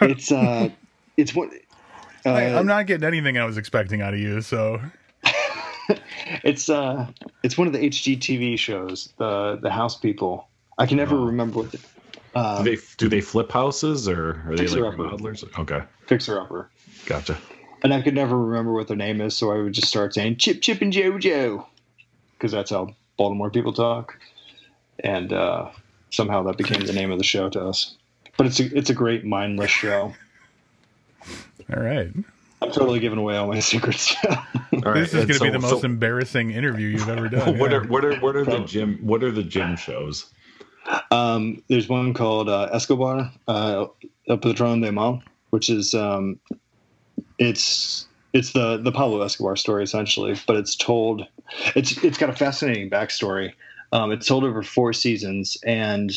S3: It's uh, it's what. Uh,
S2: I, I'm not getting anything I was expecting out of you, so
S3: It's uh, it's one of the HGTV shows, the the House People. I can never remember what the uh,
S1: Do they do they flip houses or are they like
S3: upper.
S1: remodelers? Okay,
S3: Fixer Upper.
S1: gotcha.
S3: and I could never remember what their name is, so I would just start saying Chip, Chip, and JoJo, because that's how Baltimore people talk, and uh, somehow that became the name of the show to us. But it's a it's a great mindless show.
S2: all right.
S3: I'm totally giving away all my secrets.
S1: All right,
S2: This is going to
S1: so-
S2: be the most
S1: so
S2: embarrassing interview you've ever done.
S1: what
S2: yeah.
S1: are what are what are the gym what are the gym shows?
S3: um, there's one called uh, Escobar, uh, El Patrón del Mal, which is um, it's it's the the Pablo Escobar story essentially, but it's told it's it's got a fascinating backstory. Um, it's told over four seasons, and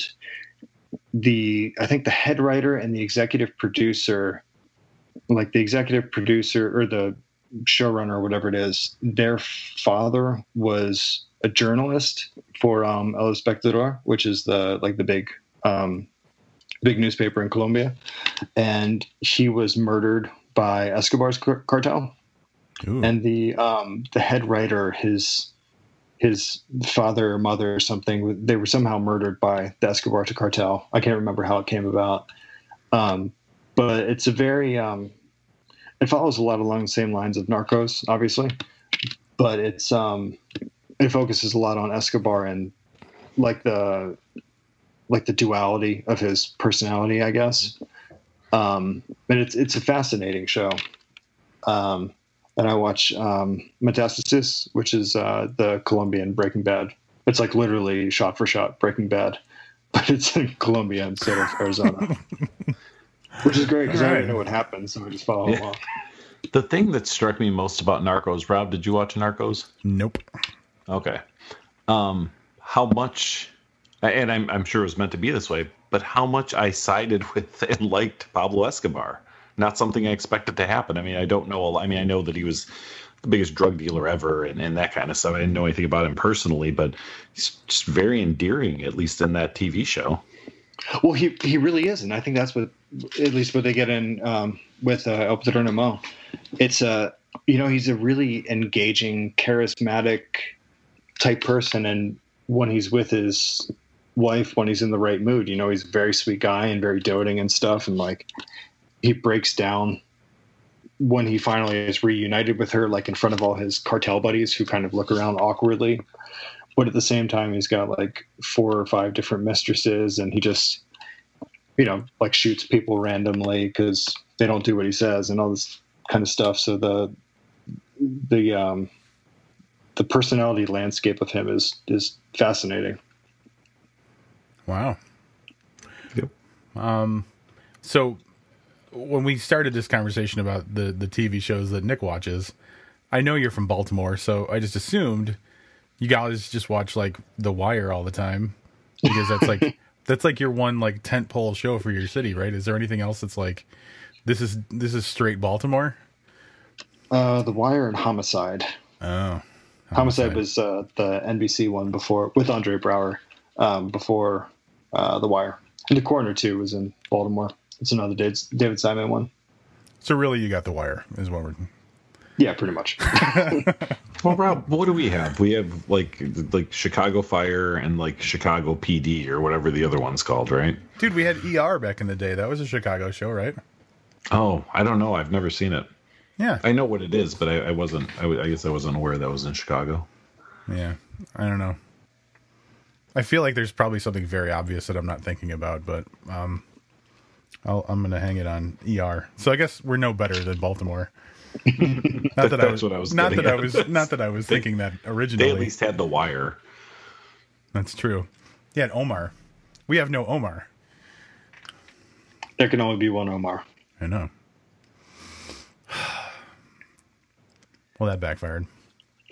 S3: the I think the head writer and the executive producer, like the executive producer or the showrunner or whatever it is, their father was a journalist for um, El Espectador, which is the like the big um, big newspaper in Colombia, and he was murdered by Escobar's cartel. Ooh. And the um, the head writer, his his father or mother or something, they were somehow murdered by the Escobar cartel. I can't remember how it came about, um, but it's a very um, it follows a lot along the same lines of Narcos, obviously, but it's um, it focuses a lot on Escobar and like the like the duality of his personality, I guess. Um, and it's it's a fascinating show. Um, and I watch um, Metastasis, which is uh, the Colombian Breaking Bad. It's like literally shot for shot Breaking Bad, but it's in Colombia instead of Arizona, which is great because right. I didn't know what happened, so I just follow yeah. along.
S1: The thing that struck me most about Narcos, Robb, did you watch Narcos?
S2: Nope.
S1: Okay. Um, how much, and I'm, I'm sure it was meant to be this way, but how much I sided with and liked Pablo Escobar. Not something I expected to happen. I mean, I don't know. I mean, I know that he was the biggest drug dealer ever and, and that kind of stuff. I didn't know anything about him personally, but he's just very endearing, at least in that TV show.
S3: Well, he he really is, and I think that's what, at least what they get in um, with uh, El Patrón del Mal. It's a, uh, you know, he's a really engaging, charismatic type person, and when he's with his wife, when he's in the right mood, you know, he's a very sweet guy and very doting and stuff, and like he breaks down when he finally is reunited with her, like in front of all his cartel buddies who kind of look around awkwardly. But at the same time, he's got like four or five different mistresses, and he just, you know, like shoots people randomly because they don't do what he says and all this kind of stuff. So the the um, the personality landscape of him is is fascinating.
S2: Wow. Yep. Um, so when we started this conversation about the the TV shows that Nik watches, I know you're from Baltimore, so I just assumed you guys just watch like The Wire all the time because that's like that's like your one like tent pole show for your city, right? Is there anything else that's like this is this is straight Baltimore?
S3: Uh, The Wire and Homicide.
S2: Oh.
S3: Homicide, Homicide was uh, the NBC one before with Andre Braugher um, before uh, The Wire. And The Corner too was in Baltimore. It's another David Simon one.
S2: So really, you got The Wire is what we're.
S3: Yeah, pretty much.
S1: well, Robb, what do we have? We have like like Chicago Fire and like Chicago PD or whatever the other one's called, right?
S2: Dude, we had ER back in the day. That was a Chicago show, right?
S1: Oh, I don't know. I've never seen it.
S2: Yeah,
S1: I know what it is, but I, I wasn't. I, I, guess I wasn't aware that was in Chicago.
S2: Yeah, I don't know. I feel like there's probably something very obvious that I'm not thinking about, but um, i am going to hang it on ER. So I guess we're no better than Baltimore. not that, I was, I was. Not that I was. Not that I was they, thinking that originally.
S1: They at least had the wire.
S2: That's true. Yeah, Omar. We have no Omar.
S3: There can only be one Omar.
S2: I know. Well, that backfired.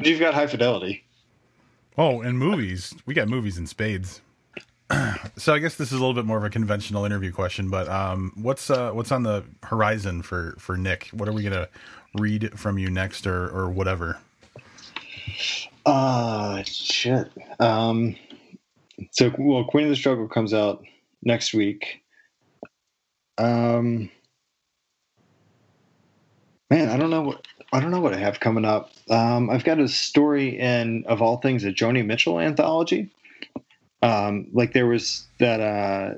S3: You've got high fidelity.
S2: Oh, and movies. We got movies in spades. so I guess this is a little bit more of a conventional interview question, but um, what's uh, what's on the horizon for for Nik? What are we gonna read from you next, or or whatever?
S3: Uh shit. Um, so well, Queen of the Struggle comes out next week. Um, Man, I don't know what I don't know what I have coming up. Um, I've got a story in of all things a Joni Mitchell anthology. Um, like there was that uh,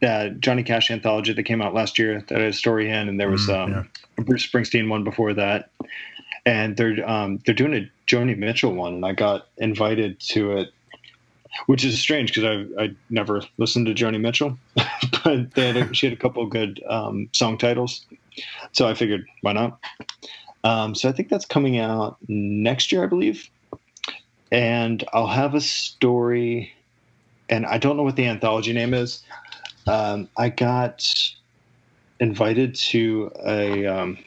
S3: that Johnny Cash anthology that came out last year that I had a story in, and there was mm, um, yeah. a Bruce Springsteen one before that, and they're um, they're doing a Joni Mitchell one, and I got invited to it, which is strange because I I never listened to Joni Mitchell, but they had a, she had a couple good um, song titles so I figured, why not? Um, so I think that's coming out next year, I believe. And I'll have a story, and I don't know what the anthology name is. Um, I got invited to a um,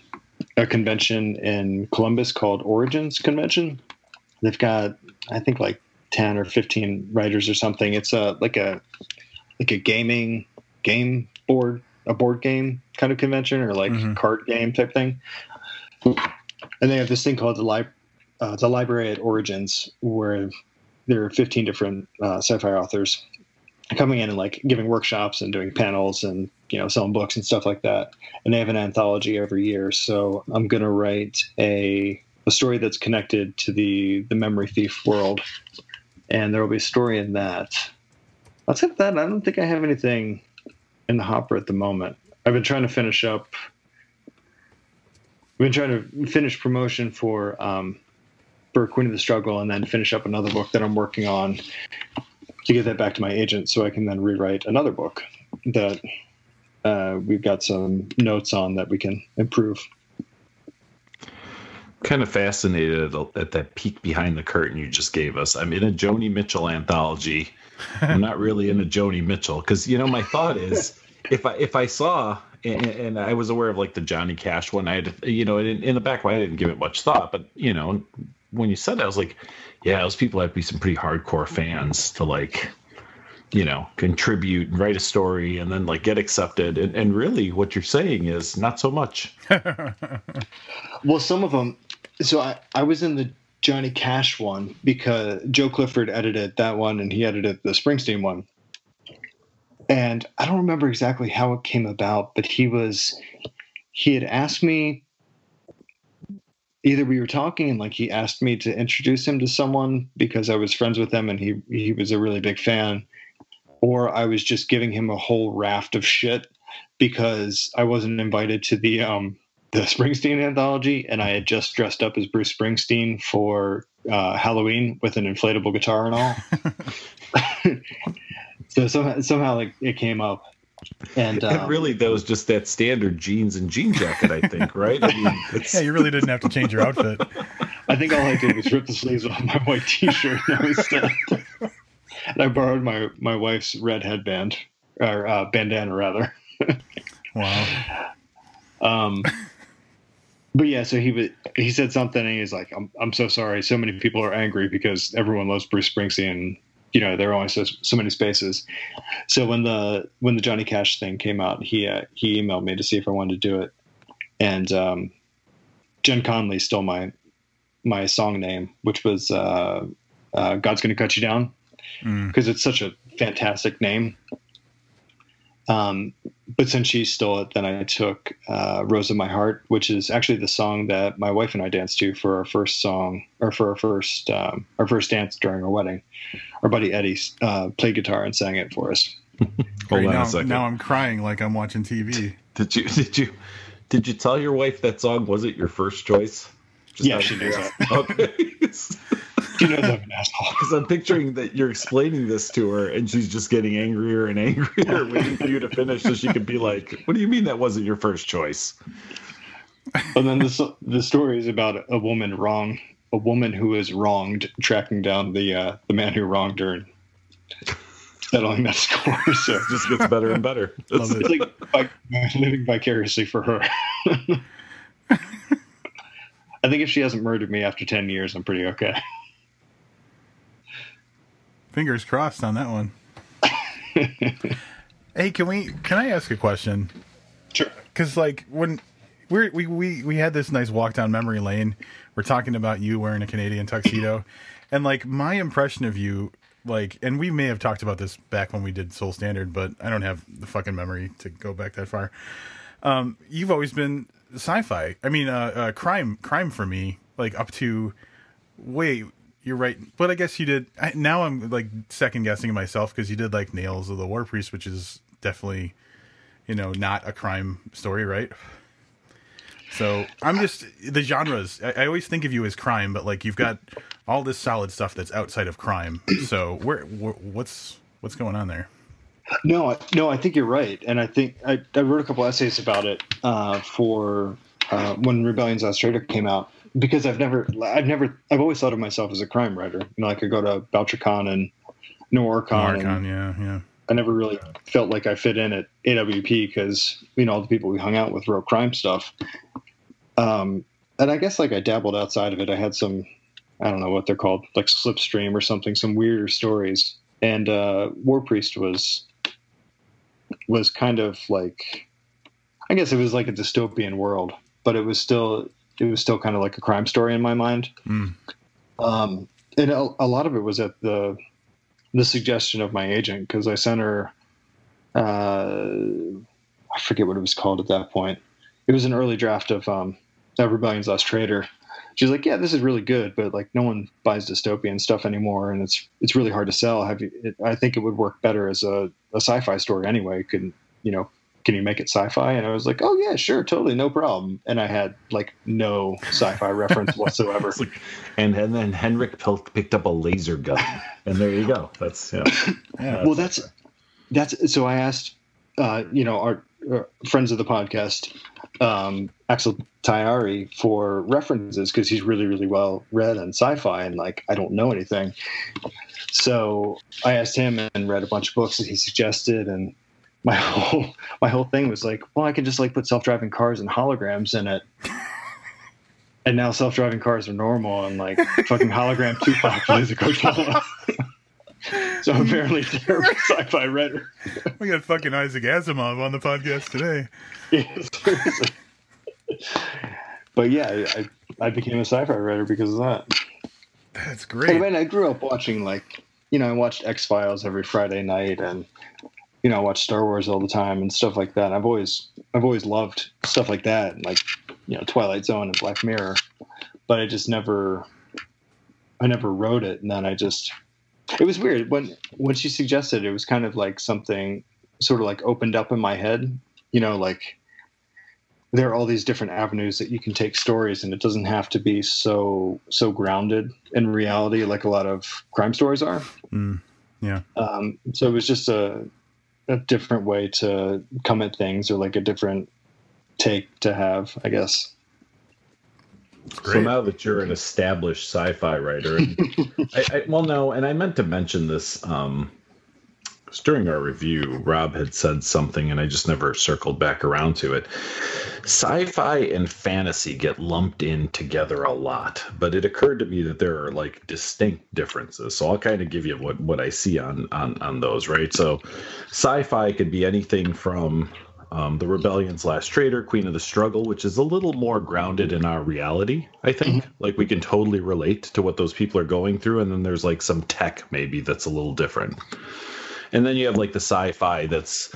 S3: a convention in Columbus called Origins Convention. They've got, I think, like ten or fifteen writers or something. It's a like a like a gaming game board, a board game kind of convention, or like mm-hmm. card game type thing. And they have this thing called the uh, the library at Origins, where there are 15 different uh, sci-fi authors coming in and like giving workshops and doing panels and you know selling books and stuff like that. And they have an anthology every year. So i'm going to write a a story that's connected to the the memory thief world. And there will be a story in that. Outside of that i don't think i have anything in the hopper at the moment. I've been trying to finish up i've been trying to finish promotion for um queen of the struggle and then finish up another book that i'm working on to get that back to my agent so I can then rewrite another book that uh, we've got some notes on that we can improve.
S1: Kind of fascinated at that peek behind the curtain you just gave us. I'm in a Joni Mitchell anthology. I'm not really in a Joni Mitchell because you know my thought is if I if I saw and, and, I was aware of like the Johnny Cash one, I had you know in, in the back I didn't give it much thought, but you know when you said that I was like, yeah, those people have to be some pretty hardcore fans to like, you know, contribute, write a story, and then like get accepted. And, and really, what you're saying is not so much.
S3: well, some of them. So I, I was in the Johnny Cash one because Joe Clifford edited that one, and he edited the Springsteen one. And I don't remember exactly how it came about, but he was he had asked me either we were talking and like he asked me to introduce him to someone because I was friends with them and he he was a really big fan, or I was just giving him a whole raft of shit because I wasn't invited to the um the Springsteen anthology and I had just dressed up as Bruce Springsteen for uh, Halloween with an inflatable guitar and all. so somehow somehow like it came up and, um,
S1: and really, that was just that standard jeans and jean jacket, I think, right? I
S2: mean, yeah, you really didn't have to change your outfit.
S3: I think all I did was rip the sleeves off my white T-shirt, and, I and I borrowed my my wife's red headband or uh, bandana, rather.
S2: wow.
S3: Um, but yeah, so he was he said something, and he's like, "I'm I'm so sorry. So many people are angry because everyone loves Bruce Springsteen." You know there are only so, so many spaces. So when the when the johnny cash thing came out he uh, he emailed me to see if i wanted to do it. And um, jen conley stole my my song name which was uh, uh, god's gonna cut you down. Because mm. it's such a fantastic name um, but since she stole it, then I took uh, "Rose of My Heart," which is actually the song that my wife and I danced to for our first song, or for our first um, our first dance during our wedding. Our buddy Eddie uh, played guitar and sang it for us.
S2: Hold on now, a second. Now I'm crying like I'm watching TV.
S1: Did you did you did you tell your wife that song wasn't your first choice?
S3: Just yeah, she knows that.
S1: Okay.
S3: She knows I'm an asshole.
S1: Because I'm picturing that you're explaining this to her, and she's just getting angrier and angrier, waiting for you to finish, so she could be like, "What do you mean that wasn't your first choice?"
S3: And then the the story is about a woman wrong, a woman who is wronged, tracking down the uh, the man who wronged her, and settling that score. So
S1: it just gets better and better.
S3: It's like by, living vicariously for her. I think if she hasn't murdered me after ten years, I'm pretty okay.
S2: Fingers crossed on that one. hey, can we? Can I ask a question?
S3: Sure.
S2: Because like when we're, we we we had this nice walk down memory lane, we're talking about you wearing a Canadian tuxedo, and like my impression of you, like, and we may have talked about this back when we did Soul Standard, but I don't have the fucking memory to go back that far. Um, you've always been sci-fi. I mean, uh, uh, crime, crime for me, like up to wait you're right. But I guess you did. I, now I'm like second guessing myself because you did like Nails of the War Priest, which is definitely, you know, not a crime story, right? So I'm just the genres. I, I always think of you as crime, but like you've got all this solid stuff that's outside of crime. So where, where what's what's going on there?
S3: No, no, I think you're right, and I think I, I wrote a couple essays about it uh, for uh, when Rebellion's Last Traitor came out, because I've never, I've never, I've always thought of myself as a crime writer. You know, I could go to Bouchercon and Noircon.
S2: Noircon, yeah, yeah.
S3: I never really felt like I fit in at AWP because you know all the people we hung out with wrote crime stuff. Um, and I guess like I dabbled outside of it. I had some I don't know what they're called, like Slipstream or something, some weirder stories. And uh, War Priest was was kind of like, I guess it was like a dystopian world, but it was still it was still kind of like a crime story in my mind. Mm. Um, and a, a, lot of it was at the the suggestion of my agent because I sent her. Uh, I forget what it was called at that point. It was an early draft of um, Rebellion's Last Traitor. She's like, "Yeah, this is really good, but like no one buys dystopian stuff anymore, and it's it's really hard to sell. Have you? It, I think it would work better as a, a sci-fi story anyway. Could you know can you make it sci-fi? And I was like, oh yeah, sure, totally, no problem. And I had like no sci-fi reference whatsoever.
S1: Like, and and then Henrik picked up a laser gun, and there you go. That's yeah.
S3: yeah well, that's that's so. I asked, uh, you know, our, our, friends of the podcast, um, Axel Taiari, for references because he's really really well read in sci-fi, and like I don't know anything. So I asked him and read a bunch of books that he suggested, and my whole my whole thing was like, well, I can just like put self driving cars and holograms in it. And now self driving cars are normal and like fucking hologram Tupac plays a Coachella. so apparently they're a sci-fi writer.
S2: we got fucking Isaac Asimov on the podcast today.
S3: but yeah, I, I became a sci-fi writer because of that.
S2: That's great. I
S3: mean, I grew up watching like you know, I watched X Files every Friday night, and you know, I watch Star Wars all the time and stuff like that. I've always I've always loved stuff like that, like you know, Twilight Zone and Black Mirror. But I just never I never wrote it and then I just it was weird when when she suggested it was kind of like something sort of like opened up in my head, you know, like there are all these different avenues that you can take stories and it doesn't have to be so so grounded in reality like a lot of crime stories are.
S2: Mm, yeah.
S3: Um, so it was just a a different way to come at things or like a different take to have, I guess.
S1: So now that you're an established sci-fi writer, I, I, well, no, and I meant to mention this um, during our review. Robb had said something, and I just never circled back around to it sci-fi and fantasy get lumped in together a lot but it occurred to me that there are like distinct differences so i'll kind of give you what what i see on on on those right so sci-fi could be anything from um, the rebellion's last Traitor, queen of the struggle which is a little more grounded in our reality i think mm-hmm. like we can totally relate to what those people are going through and then there's like some tech maybe that's a little different and then you have like the sci-fi that's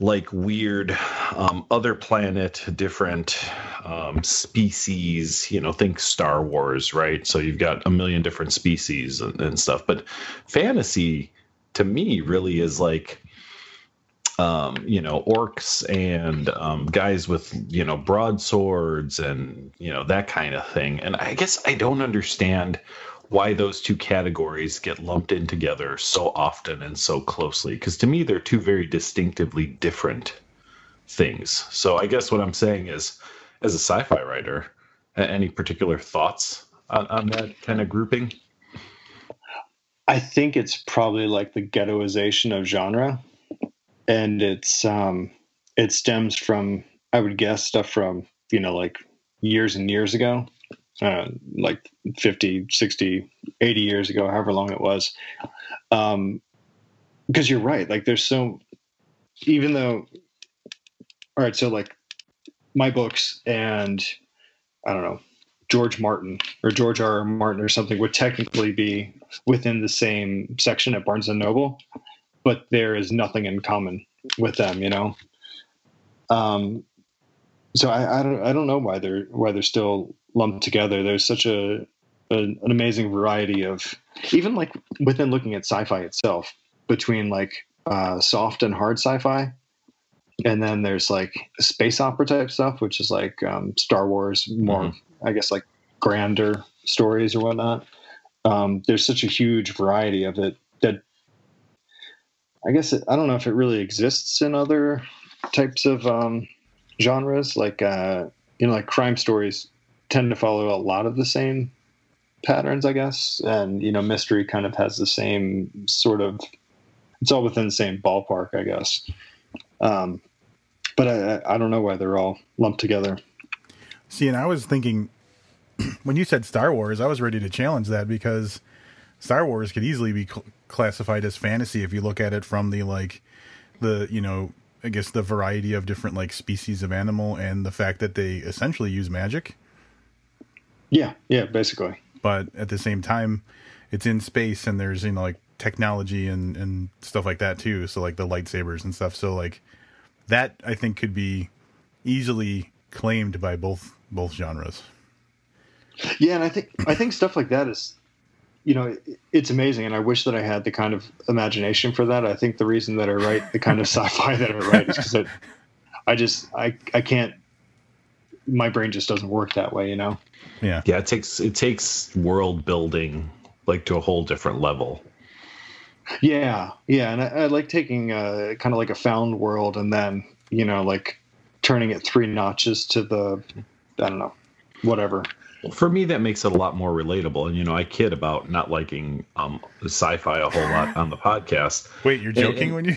S1: like weird um, other planet, different um, species. You know, think Star Wars, right? So you've got a million different species and, and stuff. But fantasy, to me, really is like um, you know, orcs and um, guys with, you know, broadswords and, you know, that kind of thing. And I guess I don't understand why those two categories get lumped in together so often and so closely. Because to me they're two very distinctively different things. So i guess what i'm saying is as a sci-fi writer any particular thoughts on, on that kind of grouping?
S3: I think it's probably like the ghettoization of genre. And it's um it stems from i would guess stuff from you know like years and years ago uh, like 50, 60, 80 years ago, however long it was. Um, because you're right. Like there's so, even though, all right, so like my books and I don't know, George Martin or George R. R. Martin or something would technically be within the same section at Barnes and Noble, but there is nothing in common with them, you know? Um, so I, I don't, I don't know why they're, why they're still lumped together. There's such a, a, an amazing variety of even like within looking at sci-fi itself between like uh, soft and hard sci-fi, and then there's like space opera type stuff, which is like um, Star Wars, more mm-hmm. I guess like grander stories or whatnot. Um, there's such a huge variety of it that I guess it, I don't know if it really exists in other types of um, genres, like uh, you know, like crime stories tend to follow a lot of the same patterns, I guess. And, you know, mystery kind of has the same sort of, it's all within the same ballpark, I guess. Um, but I, I don't know why they're all lumped together.
S2: See, and I was thinking when you said Star Wars, I was ready to challenge that because Star Wars could easily be cl- classified as fantasy if you look at it from the like the you know I guess the variety of different like species of animal and the fact that they essentially use magic.
S3: Yeah, yeah, basically.
S2: But at the same time, it's in space and there's you know like technology and and stuff like that too. So like the lightsabers and stuff. So like that I think could be easily claimed by both both genres.
S3: Yeah, and I think I think stuff like that is, you know, it's amazing, and I wish that I had the kind of imagination for that. I think the reason that I write the kind of sci-fi that I write is because I just I I can't. My brain just doesn't work that way, you know.
S2: Yeah,
S1: yeah. It takes it takes world building like to a whole different level.
S3: Yeah, yeah, and I, I like taking a, kind of like a found world and then you know like turning it three notches to the I don't know whatever
S1: well, for me, that makes it a lot more relatable. And you know, I kid about not liking um, sci-fi a whole lot on the podcast.
S2: Wait, you're joking and, and, when you?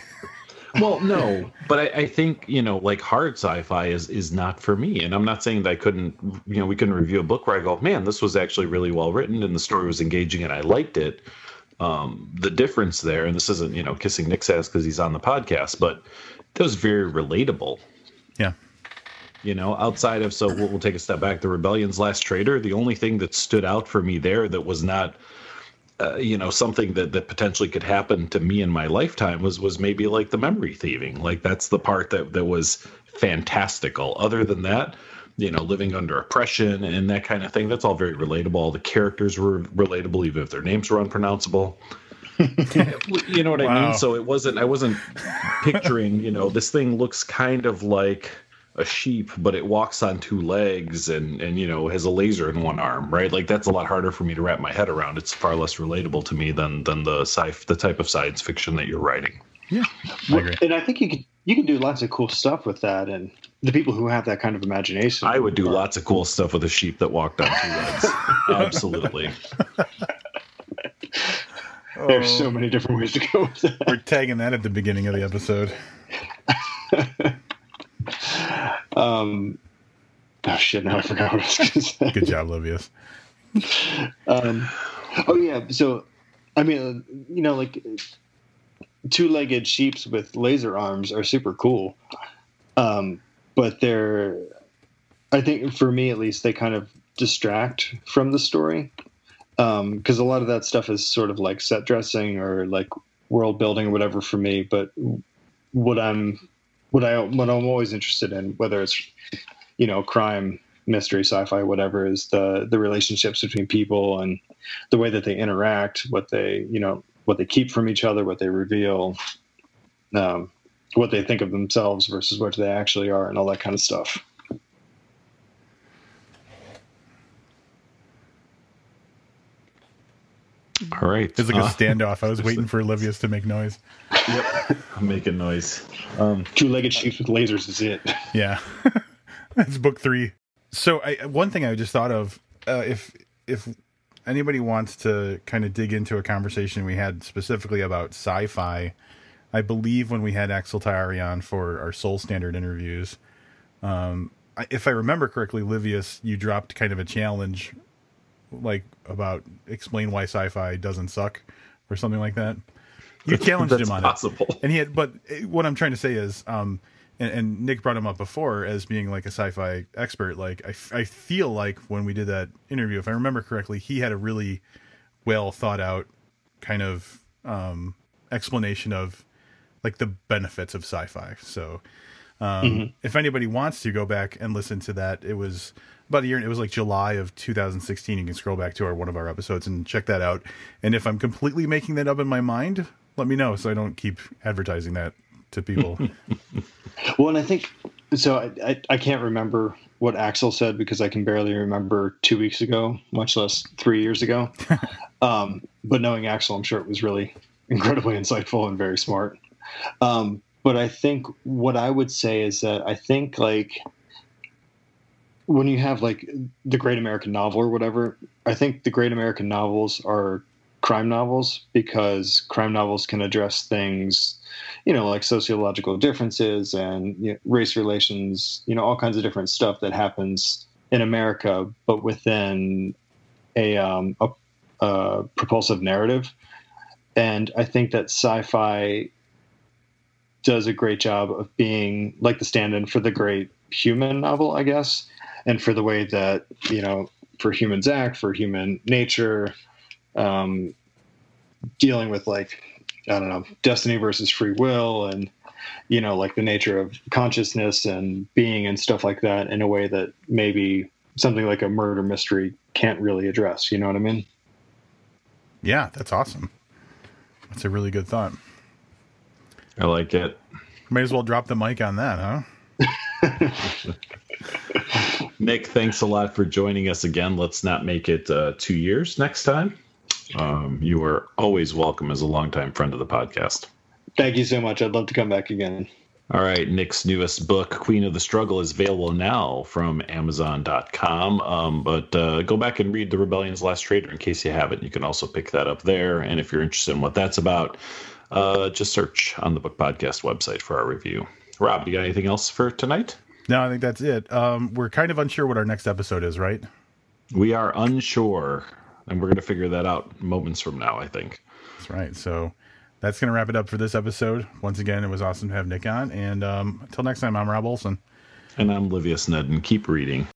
S1: Well, no, but I, I, think you know, like hard sci-fi is is not for me. And I'm not saying that I couldn't, you know, we couldn't review a book where I go, man, this was actually really well written and the story was engaging and I liked it. Um, the difference there, and this isn't you know kissing Nik's ass because he's on the podcast, but that was very relatable.
S2: Yeah
S1: you know outside of so we'll, we'll, take a step back the rebellion's last traitor the only thing that stood out for me there that was not uh, you know something that that potentially could happen to me in my lifetime was was maybe like the memory thieving. Like that's the part that that was fantastical. Other than that you know living under oppression and that kind of thing that's all very relatable. All the characters were relatable even if their names were unpronounceable. You know what wow. i mean? So it wasn't i wasn't picturing you know this thing looks kind of like a sheep, but it walks on two legs and and you know has a laser in one arm, right? Like that's a lot harder for me to wrap my head around. It's far less relatable to me than than the sci the type of science fiction that you're writing.
S2: Yeah,
S3: I agree. And I think you could you can do lots of cool stuff with that, and the people who have that kind of imagination.
S1: I would do are... lots of cool stuff with a sheep that walked on two legs. Absolutely.
S3: There's so many different ways to go with that.
S2: We're tagging that at the beginning of the episode.
S3: Um, oh shit! Now I forgot what I was going to say.
S2: Good job, Livius.
S3: um, oh yeah. So, I mean, you know, like two-legged sheeps with laser arms are super cool. Um, but they're, I think, for me at least, they kind of distract from the story because um, a lot of that stuff is sort of like set dressing or like world building or whatever for me. But what I'm what I what I'm always interested in, whether it's you know crime, mystery, sci-fi, whatever, is the the relationships between people and the way that they interact, what they you know what they keep from each other, what they reveal, um, what they think of themselves versus what they actually are, and all that kind of stuff.
S1: All right.
S2: It's like uh, a standoff. I was waiting for Livius to make noise.
S1: Yep. I'm making noise. Um,
S3: Two-legged sheep with lasers is it.
S2: Yeah. That's book three. So I, one thing I just thought of, uh, if if anybody wants to kind of dig into a conversation we had specifically about sci-fi, I believe when we had Axel Taiari on for our Soul Standard interviews, um, if I remember correctly, Livius, you dropped kind of a challenge like about explain why sci-fi doesn't suck or something like that. You challenged him on possible. it, and he had. But what I'm trying to say is, um, and, and, Nik brought him up before as being like a sci-fi expert. Like I, I feel like when we did that interview, if I remember correctly, he had a really well thought out kind of um, explanation of like the benefits of sci-fi. So um, mm-hmm. if anybody wants to go back and listen to that, it was about a year. It was like July of 2016. You can scroll back to our one of our episodes and check that out. And if I'm completely making that up in my mind, let me know so I don't keep advertising that to people.
S3: well, and I think so. I, I, I can't remember what Axel said because I can barely remember two weeks ago, much less three years ago. um, but knowing Axel, I'm sure it was really incredibly insightful and very smart. Um, but I think what I would say is that I think like when you have like the Great American Novel or whatever, I think the Great American Novels are crime novels because crime novels can address things, you know, like sociological differences and you know, race relations, you know, all kinds of different stuff that happens in America, but within a, um, a, a propulsive narrative. And I think that sci-fi does a great job of being like the stand-in for the great human novel, I guess, and for the way that you know, for humans act, for human nature, um, dealing with like I don't know, destiny versus free will, and you know, like the nature of consciousness and being and stuff like that in a way that maybe something like a murder mystery can't really address. You know what I mean?
S2: Yeah, that's awesome. That's a really good thought.
S1: I like it.
S2: May as well drop the mic on that, huh?
S1: Nik, thanks a lot for joining us again. Let's not make it uh, two years next time. Um, you are always welcome as a longtime friend of the podcast.
S3: Thank you so much. I'd love to come back again.
S1: All right, Nik's newest book, Queen of the Struggle, is available now from Amazon.com. Um, but uh, go back and read The Rebellion's Last Traitor in case you haven't. You can also pick that up there. And if you're interested in what that's about, uh, just search on the Book Podcast website for our review. Robb, do you got anything else for tonight?
S2: No, I think that's it. Um, we're kind of unsure what our next episode is, right?
S1: We are unsure, and we're going to figure that out moments from now, I think.
S2: That's right. So that's going to wrap it up for this episode. Once again, it was awesome to have Nik on. And um, until next time, I'm Robb Olson.
S1: And I'm Livius Nedin, and keep reading.